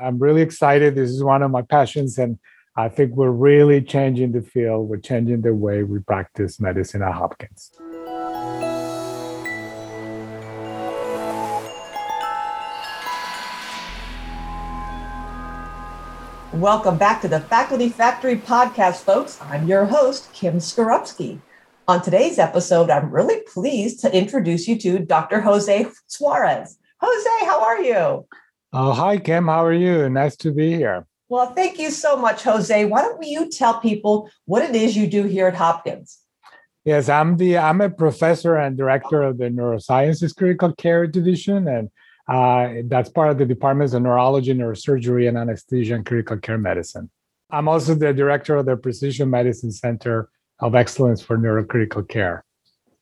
I'm really excited. This is one of my passions, and I think we're really changing the field. We're changing the way we practice medicine at Hopkins. Welcome back to the Faculty Factory podcast, folks. I'm your host, Kim Skarupski. On today's episode, I'm really pleased to introduce you to Dr. Jose Suarez. Jose, how are you? Oh, hi, Kim. How are you? Nice to be here. Well, thank you so much, Jose. Why don't you tell people what it is you do here at Hopkins? Yes, I'm the I'm a professor and director of the Neurosciences Critical Care Division, and uh, that's part of the departments of neurology, neurosurgery, and anesthesia and critical care medicine. I'm also the director of the Precision Medicine Center of Excellence for Neurocritical Care.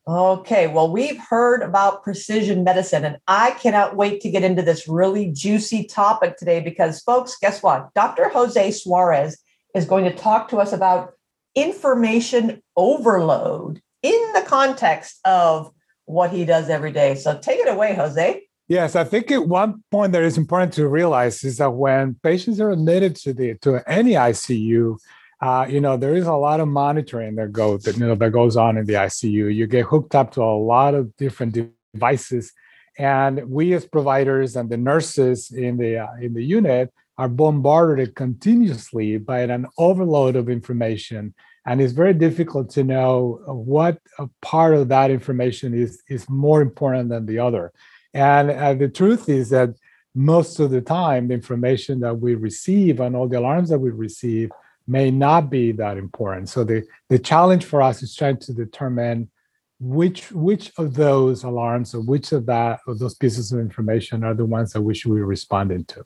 Okay, well, we've heard about precision medicine, and I cannot wait to get into this really juicy topic today because, folks, guess what? Dr. Jose Suarez is going to talk to us about information overload in the context of what he does every day. So take it away, Jose. Yes, I think at one point that is important to realize is that when patients are admitted to the to any ICU, uh, you know, there is a lot of monitoring that goes that you know that goes on in the ICU. You get hooked up to a lot of different devices, and we as providers and the nurses in the uh, in the unit are bombarded continuously by an overload of information, and it's very difficult to know what part of that information is is more important than the other. And uh, the truth is that most of the time, the information that we receive and all the alarms that we receive may not be that important. So the, the challenge for us is trying to determine which which of those alarms or which of that those pieces of information are the ones that we should be responding to.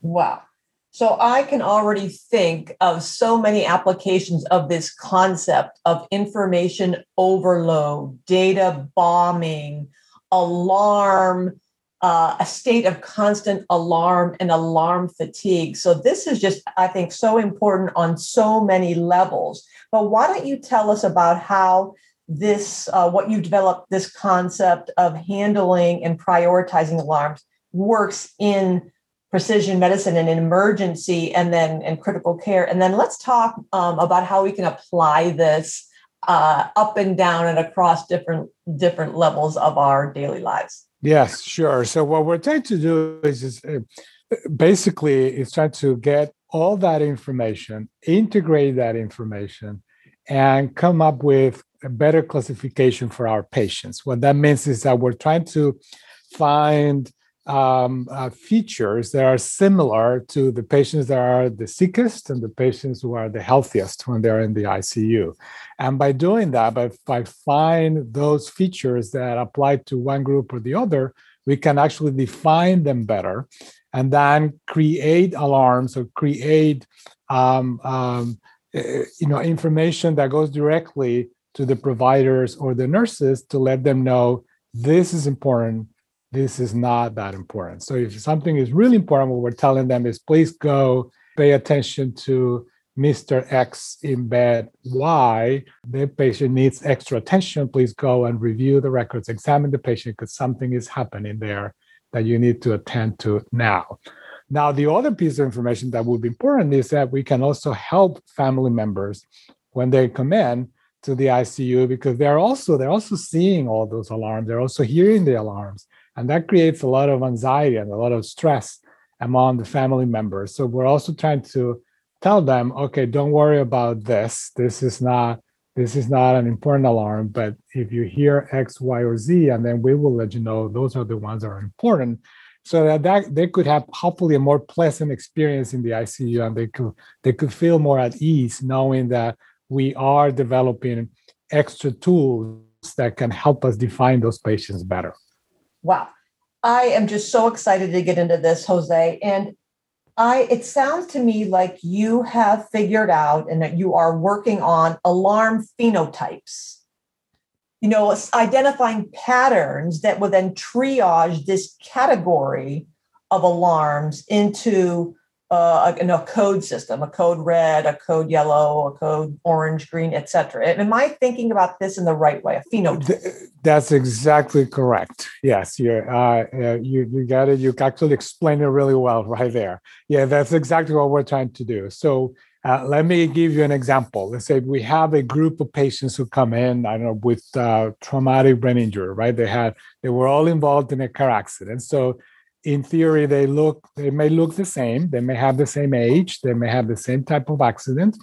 Wow. So I can already think of so many applications of this concept of information overload, data bombing, alarm, uh, a state of constant alarm and alarm fatigue. So, this is just, I think, so important on so many levels. But why don't you tell us about how this, uh, what you developed, this concept of handling and prioritizing alarms works in precision medicine and in emergency and then in critical care? And then let's talk um, about how we can apply this. Uh, up and down and across different different levels of our daily lives. Yes, sure. So what we're trying to do is, is uh, basically is trying to get all that information, integrate that information, and come up with a better classification for our patients. What that means is that we're trying to find um, uh, features that are similar to the patients that are the sickest and the patients who are the healthiest when they're in the ICU. And by doing that, by, by find those features that apply to one group or the other, we can actually define them better and then create alarms or create um, um, eh, you know information that goes directly to the providers or the nurses to let them know this is important this is not that important. So if something is really important, what we're telling them is please go pay attention to Mr. X in bed Y. The patient needs extra attention. Please go and review the records, examine the patient because something is happening there that you need to attend to now. Now, the other piece of information that would be important is that we can also help family members when they come in to the ICU because they're also they're also seeing all those alarms. They're also hearing the alarms. And that creates a lot of anxiety and a lot of stress among the family members. So we're also trying to tell them, okay, don't worry about this. This is not this is not an important alarm, but if you hear X, Y, or Z, and then we will let you know those are the ones that are important. So that, that they could have hopefully a more pleasant experience in the ICU and they could they could feel more at ease knowing that we are developing extra tools that can help us define those patients better. Wow. I am just so excited to get into this, Jose. And I it sounds to me like you have figured out and that you are working on alarm phenotypes. You know, identifying patterns that will then triage this category of alarms into uh, a, code system, a code red, a code yellow, a code orange, green, etc. Am I thinking about this in the right way? A phenotype. That's exactly correct. Yes, you're, uh, you you got it. You actually explained it really well right there. Yeah, that's exactly what we're trying to do. So uh, let me give you an example. Let's say we have a group of patients who come in, I don't know, with uh, traumatic brain injury, right? They had, they were all involved in a car accident. So in theory, they look, they may look the same. They may have the same age. They may have the same type of accident,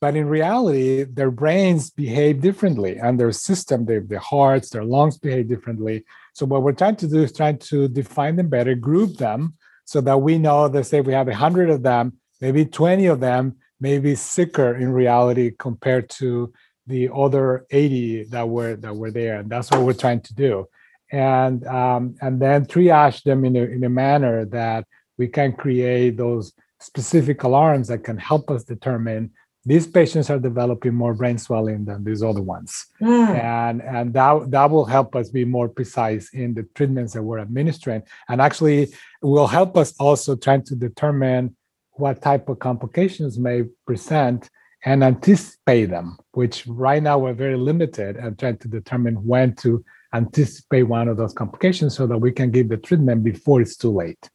but in reality, their brains behave differently, and their system, their, their hearts, their lungs behave differently. So what we're trying to do is trying to define them better, group them, so that we know that say we have a hundred of them, maybe twenty of them may be sicker in reality compared to the other 80 that were that were there and that's what we're trying to do and um, and then triage them in a, in a manner that we can create those specific alarms that can help us determine these patients are developing more brain swelling than these other ones mm. and and that that will help us be more precise in the treatments that we're administering and actually will help us also trying to determine what type of complications may present and anticipate them, which right now we're very limited at trying to determine when to anticipate one of those complications so that we can give the treatment before it's too late.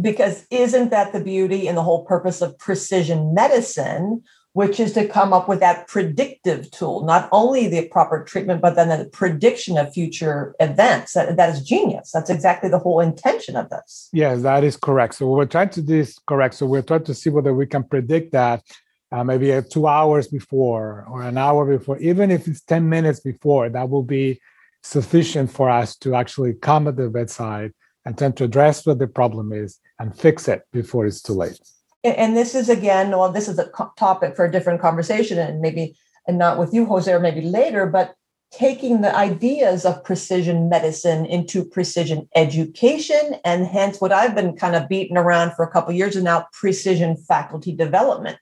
Because isn't that the beauty and the whole purpose of precision medicine, which is to come up with that predictive tool, not only the proper treatment, but then the prediction of future events. That, that is genius. That's exactly the whole intention of this. Yes, that is correct. So what we're trying to do is correct. So we're trying to see whether we can predict that uh, maybe uh, two hours before or an hour before, even if it's 10 minutes before, that will be sufficient for us to actually come at the bedside and tend to address what the problem is and fix it before it's too late and this is again, well, this is a topic for a different conversation, and maybe and not with you, Jose, or maybe later, but taking the ideas of precision medicine into precision education, and hence what I've been kind of beating around for a couple years and now precision faculty development.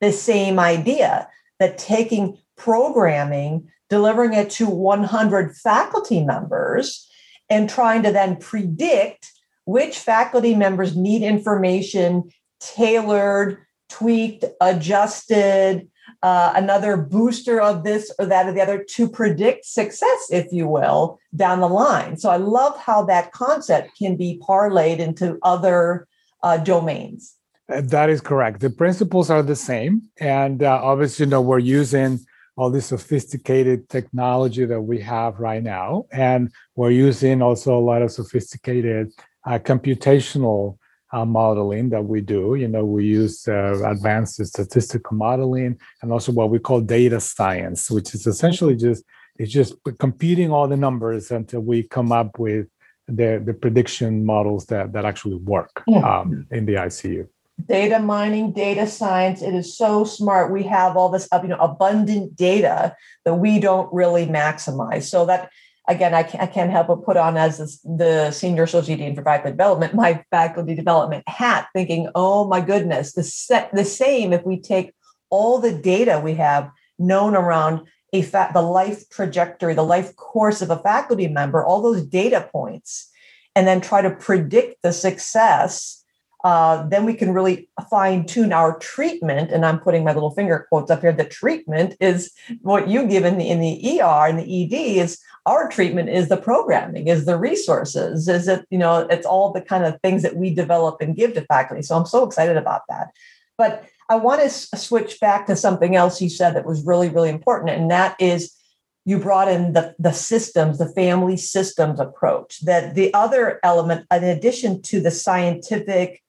The same idea that taking programming, delivering it to 100 faculty members, and trying to then predict which faculty members need information tailored, tweaked, adjusted, uh, another booster of this or that or the other to predict success, if you will, down the line. So I love how that concept can be parlayed into other uh, domains. Uh, that is correct. The principles are the same. And uh, obviously, you know, we're using all this sophisticated technology that we have right now. And we're using also a lot of sophisticated uh, computational uh, modeling that we do. You know, we use uh, advanced statistical modeling and also what we call data science, which is essentially just it's just computing all the numbers until we come up with the the prediction models that that actually work um, in the ICU. Data mining, data science, it is so smart. We have all this, you know, abundant data that we don't really maximize. So that again, I can't, I can't help but put on as this, the senior associate dean for faculty development, my faculty development hat, thinking, oh my goodness, the the same if we take all the data we have known around a fa- the life trajectory, the life course of a faculty member, all those data points, and then try to predict the success uh, then we can really fine tune our treatment. And I'm putting my little finger quotes up here. The treatment is what you give in the, in the ER and the ED is our treatment is the programming, is the resources, is it, you know, it's all the kind of things that we develop and give to faculty. So I'm so excited about that. But I want to switch back to something else you said that was really, really important. And that is you brought in the, the systems, the family systems approach. That the other element, in addition to the scientific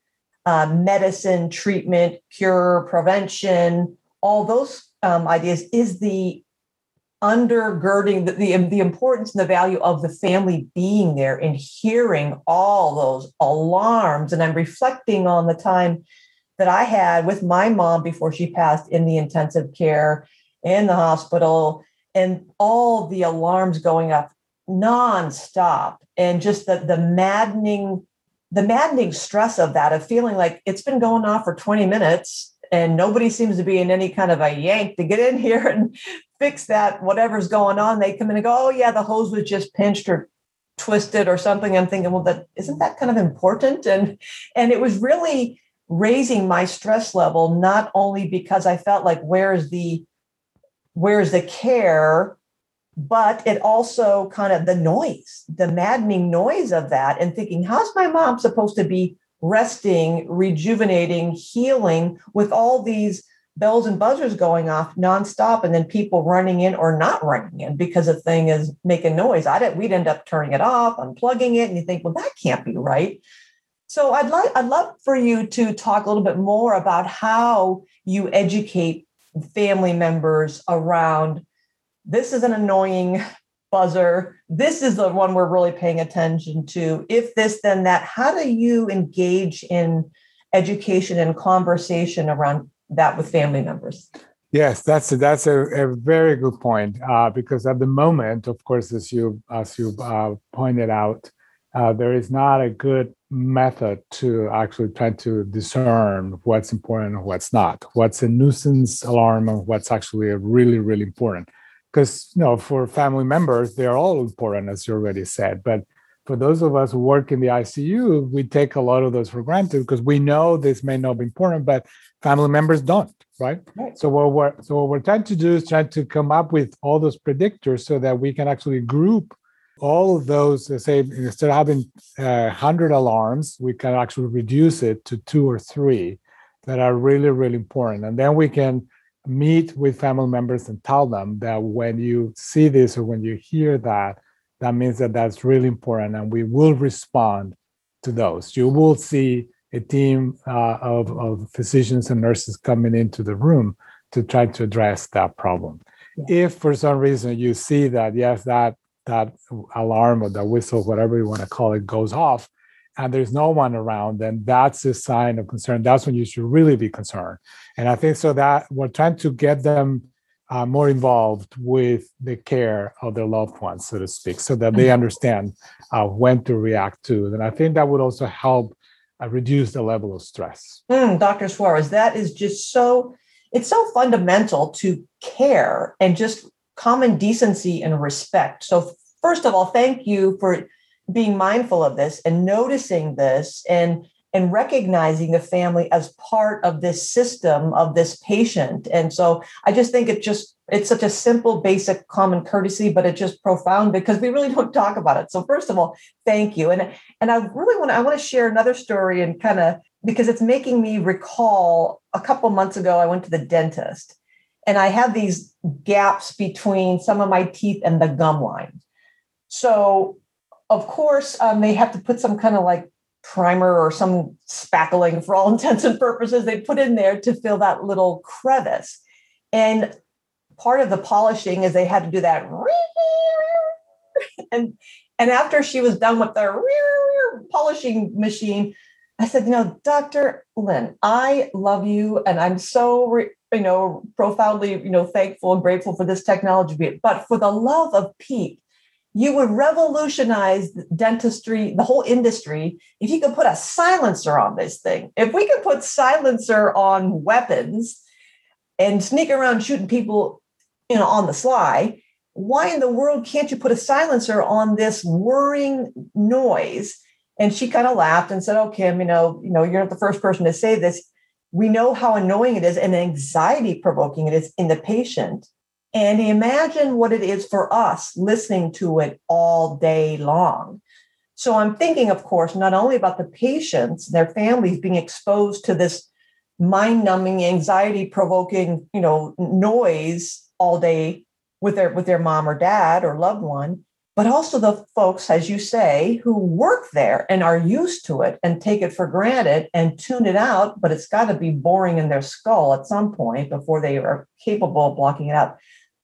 uh, medicine, treatment, cure, prevention, all those um, ideas is the undergirding the, the, the importance and the value of the family being there and hearing all those alarms. And I'm reflecting on the time that I had with my mom before she passed in the intensive care in the hospital and all the alarms going up nonstop and just the, the maddening the maddening stress of that, of feeling like it's been going on for 20 minutes and nobody seems to be in any kind of a yank to get in here and fix that, whatever's going on. They come in and go, oh, yeah, the hose was just pinched or twisted or something. I'm thinking, well, that isn't that kind of important? And and it was really raising my stress level not only because I felt like where's the where's the care but it also kind of the noise the maddening noise of that and thinking how's my mom supposed to be resting rejuvenating healing with all these bells and buzzers going off nonstop and then people running in or not running in because the thing is making noise? I did we'd end up turning it off unplugging it and you think well that can't be right. So I'd like I'd love for you to talk a little bit more about how you educate family members around this is an annoying buzzer. This is the one we're really paying attention to. If this, then that. How do you engage in education and conversation around that with family members? Yes, that's a, that's a, a very good point. Uh, because at the moment, of course, as you as you uh, pointed out, uh, there is not a good method to actually try to discern what's important and what's not, what's a nuisance alarm and what's actually really, really important. Because you know, for family members, they're all important, as you already said. But for those of us who work in the ICU, we take a lot of those for granted because we know this may not be important, but family members don't, right? right? So what we're so what we're trying to do is try to come up with all those predictors so that we can actually group all of those, say, instead of having uh, 100 alarms, we can actually reduce it to two or three that are really, really important. And then we can meet with family members and tell them that when you see this or when you hear that, that means that that's really important and we will respond to those. You will see a team uh, of, of physicians and nurses coming into the room to try to address that problem. Yeah. If for some reason you see that, yes, that that alarm or the whistle, whatever you want to call it, goes off, and there's no one around, then that's a sign of concern. That's when you should really be concerned. And I think so that we're trying to get them uh, more involved with the care of their loved ones, so to speak, so that they mm-hmm. understand uh, when to react to. And I think that would also help uh, reduce the level of stress. Mm, Dr. Suarez, that is just so, it's so fundamental to care and just common decency and respect. So, first of all, thank you for being mindful of this and noticing this and and recognizing the family as part of this system of this patient. And so i just think it just it's such a simple basic common courtesy but it's just profound because we really don't talk about it. So first of all thank you. And and i really want to i want to share another story and kind of because it's making me recall a couple months ago i went to the dentist and I had these gaps between some of my teeth and the gum line. So, of course, um, they have to put some kind of like primer or some spackling for all intents and purposes they put in there to fill that little crevice. And part of the polishing is they had to do that. And and after she was done with the polishing machine, I said, you know, Dr. Lynn, I love you and I'm so you know, profoundly, you know, thankful and grateful for this technology. But for the love of Pete, you would revolutionize dentistry, the whole industry, if you could put a silencer on this thing. If we could put silencer on weapons and sneak around shooting people, you know, on the sly, why in the world can't you put a silencer on this whirring noise? And she kind of laughed and said, "Oh, Kim, you know, you know, you're not the first person to say this we know how annoying it is and anxiety provoking it is in the patient. And imagine what it is for us listening to it all day long. So I'm thinking, of course, not only about the patients, their families being exposed to this mind-numbing, anxiety-provoking, you know, noise all day with their with their mom or dad or loved one, but also the folks, as you say, who work there and are used to it and take it for granted and tune it out. But it's got to be boring in their skull at some point before they are capable of blocking it out.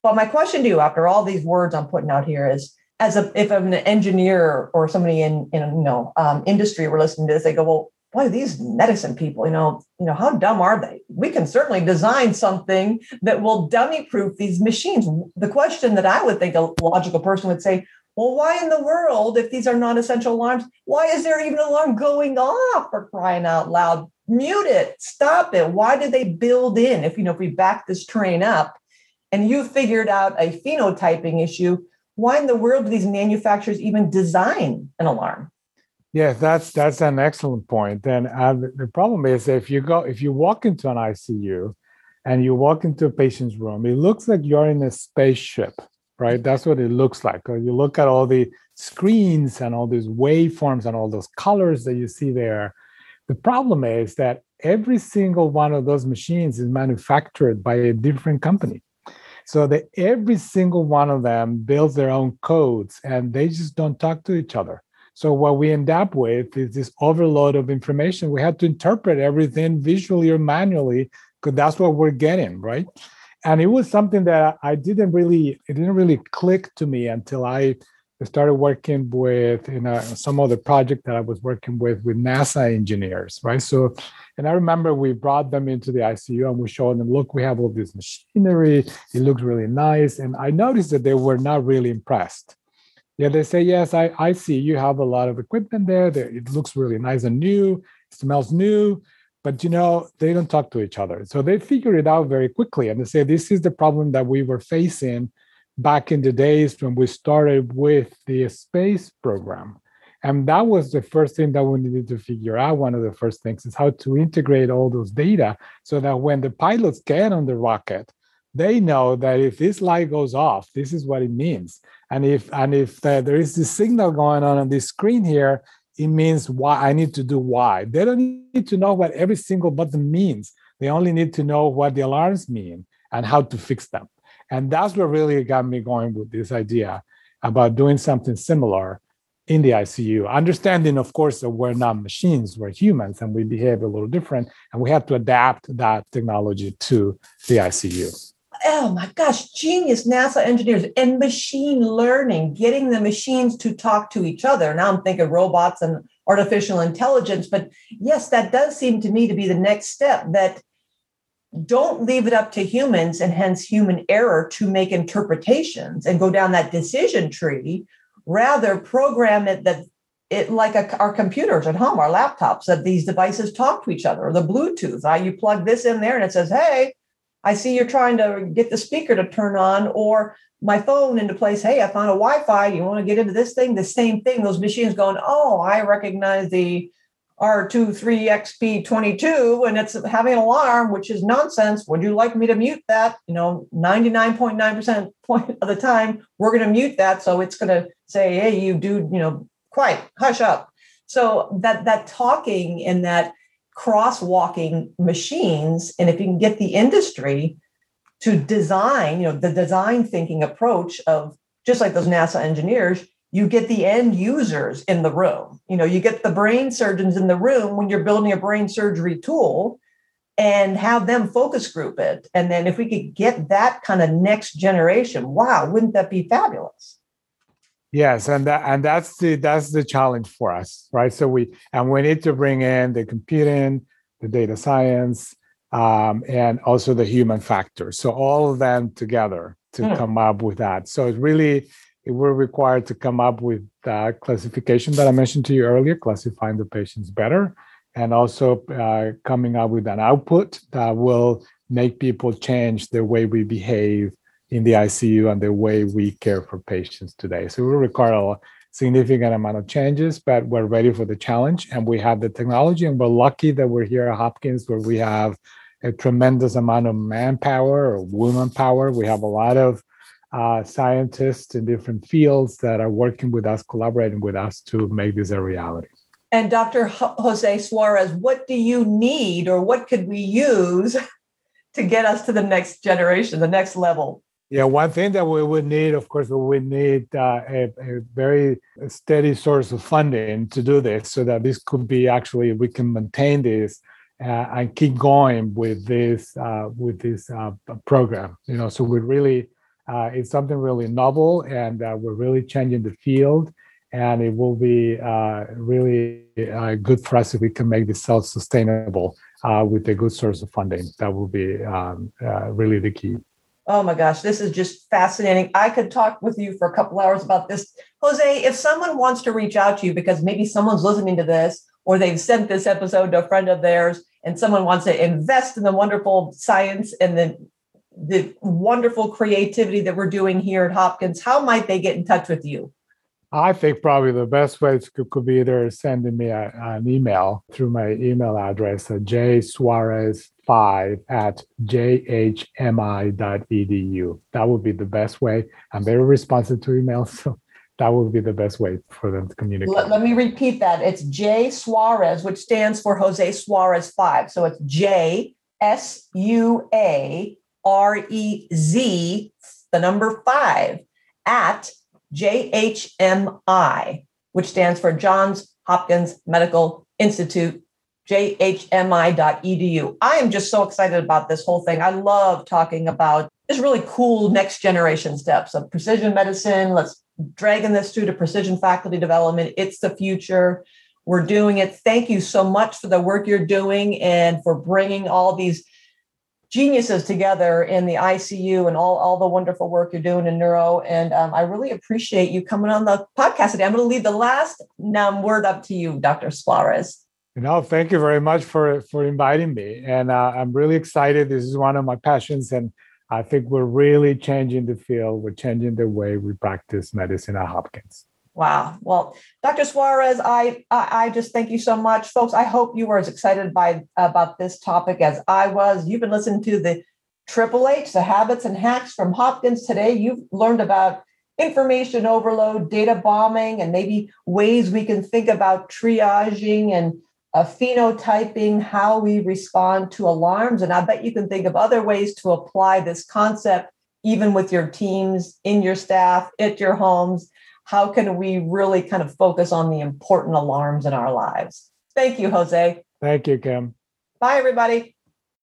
But my question to you, after all these words I'm putting out here, is as a if I'm an engineer or somebody in in you know um, industry were listening to this, they go, well, boy, these medicine people, you know, you know, how dumb are they? We can certainly design something that will dummy proof these machines. The question that I would think a logical person would say, well, why in the world, if these are non essential alarms, why is there even an alarm going off for crying out loud? Mute it, stop it. Why did they build in? If you know, if we back this train up and you figured out a phenotyping issue, why in the world do these manufacturers even design an alarm? Yes, that's that's an excellent point. And the problem is if you go if you walk into an ICU and you walk into a patient's room, it looks like you're in a spaceship, right? That's what it looks like. Uh, you look at all the screens and all these waveforms and all those colors that you see there. The problem is that every single one of those machines is manufactured by a different company. So that every single one of them builds their own codes and they just don't talk to each other. So what we end up with is this overload of information. We have to interpret everything visually or manually because that's what we're getting, right? And it was something that I didn't really, it didn't really click to me until I started working with you know some other project that I was working with with NASA engineers, right? So, and I remember we brought them into the ICU and we showed them, look, we have all this machinery. It looks really nice, and I noticed that they were not really impressed. Yeah, they say, yes, I, I see you have a lot of equipment there. It looks really nice and new. It smells new, but you know they don't talk to each other. So they figure it out very quickly, and they say this is the problem that we were facing back in the days when we started with the space program. And that was the first thing that we needed to figure out. One of the first things is how to integrate all those data so that when the pilots get on the rocket, they know that if this light goes off, this is what it means. And if and if uh, there is this signal going on on this screen here, it means why I need to do why. They don't need to know what every single button means. They only need to know what the alarms mean and how to fix them. And that's what really got me going with this idea about doing something similar in the ICU. Understanding, of course, that we're not machines, we're humans, and we behave a little different, and we have to adapt that technology to the ICU. Oh my gosh, genius NASA engineers and machine learning, getting the machines to talk to each other. Now I'm thinking robots and artificial intelligence, but yes, that does seem to me to be the next step that don't leave it up to humans and hence human error to make interpretations and go down that decision tree rather program it that it like a, our computers at home our laptops that these devices talk to each other or the bluetooth uh, you plug this in there and it says hey i see you're trying to get the speaker to turn on or my phone into place hey i found a wi-fi you want to get into this thing the same thing those machines going oh i recognize the R23XP22 and it's having an alarm, which is nonsense. Would you like me to mute that? You know, 99.9% point of the time, we're going to mute that. So it's going to say, hey, you dude, you know, quiet, hush up. So that that talking and that crosswalking machines, and if you can get the industry to design, you know, the design thinking approach of just like those NASA engineers, you get the end users in the room. You know, you get the brain surgeons in the room when you're building a brain surgery tool and have them focus group it. And then if we could get that kind of next generation, wow, wouldn't that be fabulous? Yes, and that and that's the that's the challenge for us, right? So we and we need to bring in the computing, the data science, um, and also the human factor. So all of them together to mm. come up with that. So it's really we're required to come up with that classification that I mentioned to you earlier, classifying the patients better, and also uh, coming up with an output that will make people change the way we behave in the ICU and the way we care for patients today. So we require a significant amount of changes, but we're ready for the challenge and we have the technology and we're lucky that we're here at Hopkins where we have a tremendous amount of manpower or woman power. We have a lot of uh, scientists in different fields that are working with us, collaborating with us to make this a reality. And Dr. Jose Suarez, what do you need or what could we use to get us to the next generation, the next level? Yeah, one thing that we would need, of course, we would need uh, a, a, very steady source of funding to do this so that this could be actually, we can maintain this uh, and keep going with this uh, with this uh, program. You know, so we really uh, it's something really novel, and uh, we're really changing the field. And it will be really good for us if we can make this self-sustainable with a good source of funding. That will be um, really the key. Oh my gosh, this is just fascinating. I could talk with you for a couple hours about this. Jose, if someone wants to reach out to you because maybe someone's listening to this or they've sent this episode to a friend of theirs and someone wants to invest in the wonderful science and the the wonderful creativity that we're doing here at Hopkins, how might they get in touch with you? I think probably the best way could, could be either sending me a, an email through my email address uh, at jsuarez5 at jhmi.edu. That would be the best way. I'm very responsive to emails, so that would be the best way for them to communicate. Let, let me repeat that. It's J Suarez, which stands for Jose Suarez 5. So it's J S U A R E Z, the number five, at JHMI, which stands for Johns Hopkins Medical Institute, jhmi.edu. I am just so excited about this whole thing. I love talking about this really cool next generation steps of precision medicine. Let's dragging this through to precision faculty development. It's the future. We're doing it. Thank you so much for the work you're doing and for bringing all these geniuses together in the ICU and all, all the wonderful work you're doing in neuro. And um, I really appreciate you coming on the podcast today. I'm going to leave the last um, word up to you, Dr. Suarez. You know, thank you very much for for inviting me, and uh, I'm really excited. This is one of my passions, and I think we're really changing the field. We're changing the way we practice medicine at Hopkins. Wow. Well, Dr. Suarez, I, I, I just thank you so much, folks. I hope you were as excited by about this topic as I was. You've been listening to the Triple H, the habits and hacks from Hopkins today. You've learned about information overload, data bombing, and maybe ways we can think about triaging and uh, phenotyping how we respond to alarms. And I bet you can think of other ways to apply this concept, even with your teams, in your staff, at your homes how can we really kind of focus on the important alarms in our lives? Thank you, Jose. Thank you, Kim. Bye, everybody.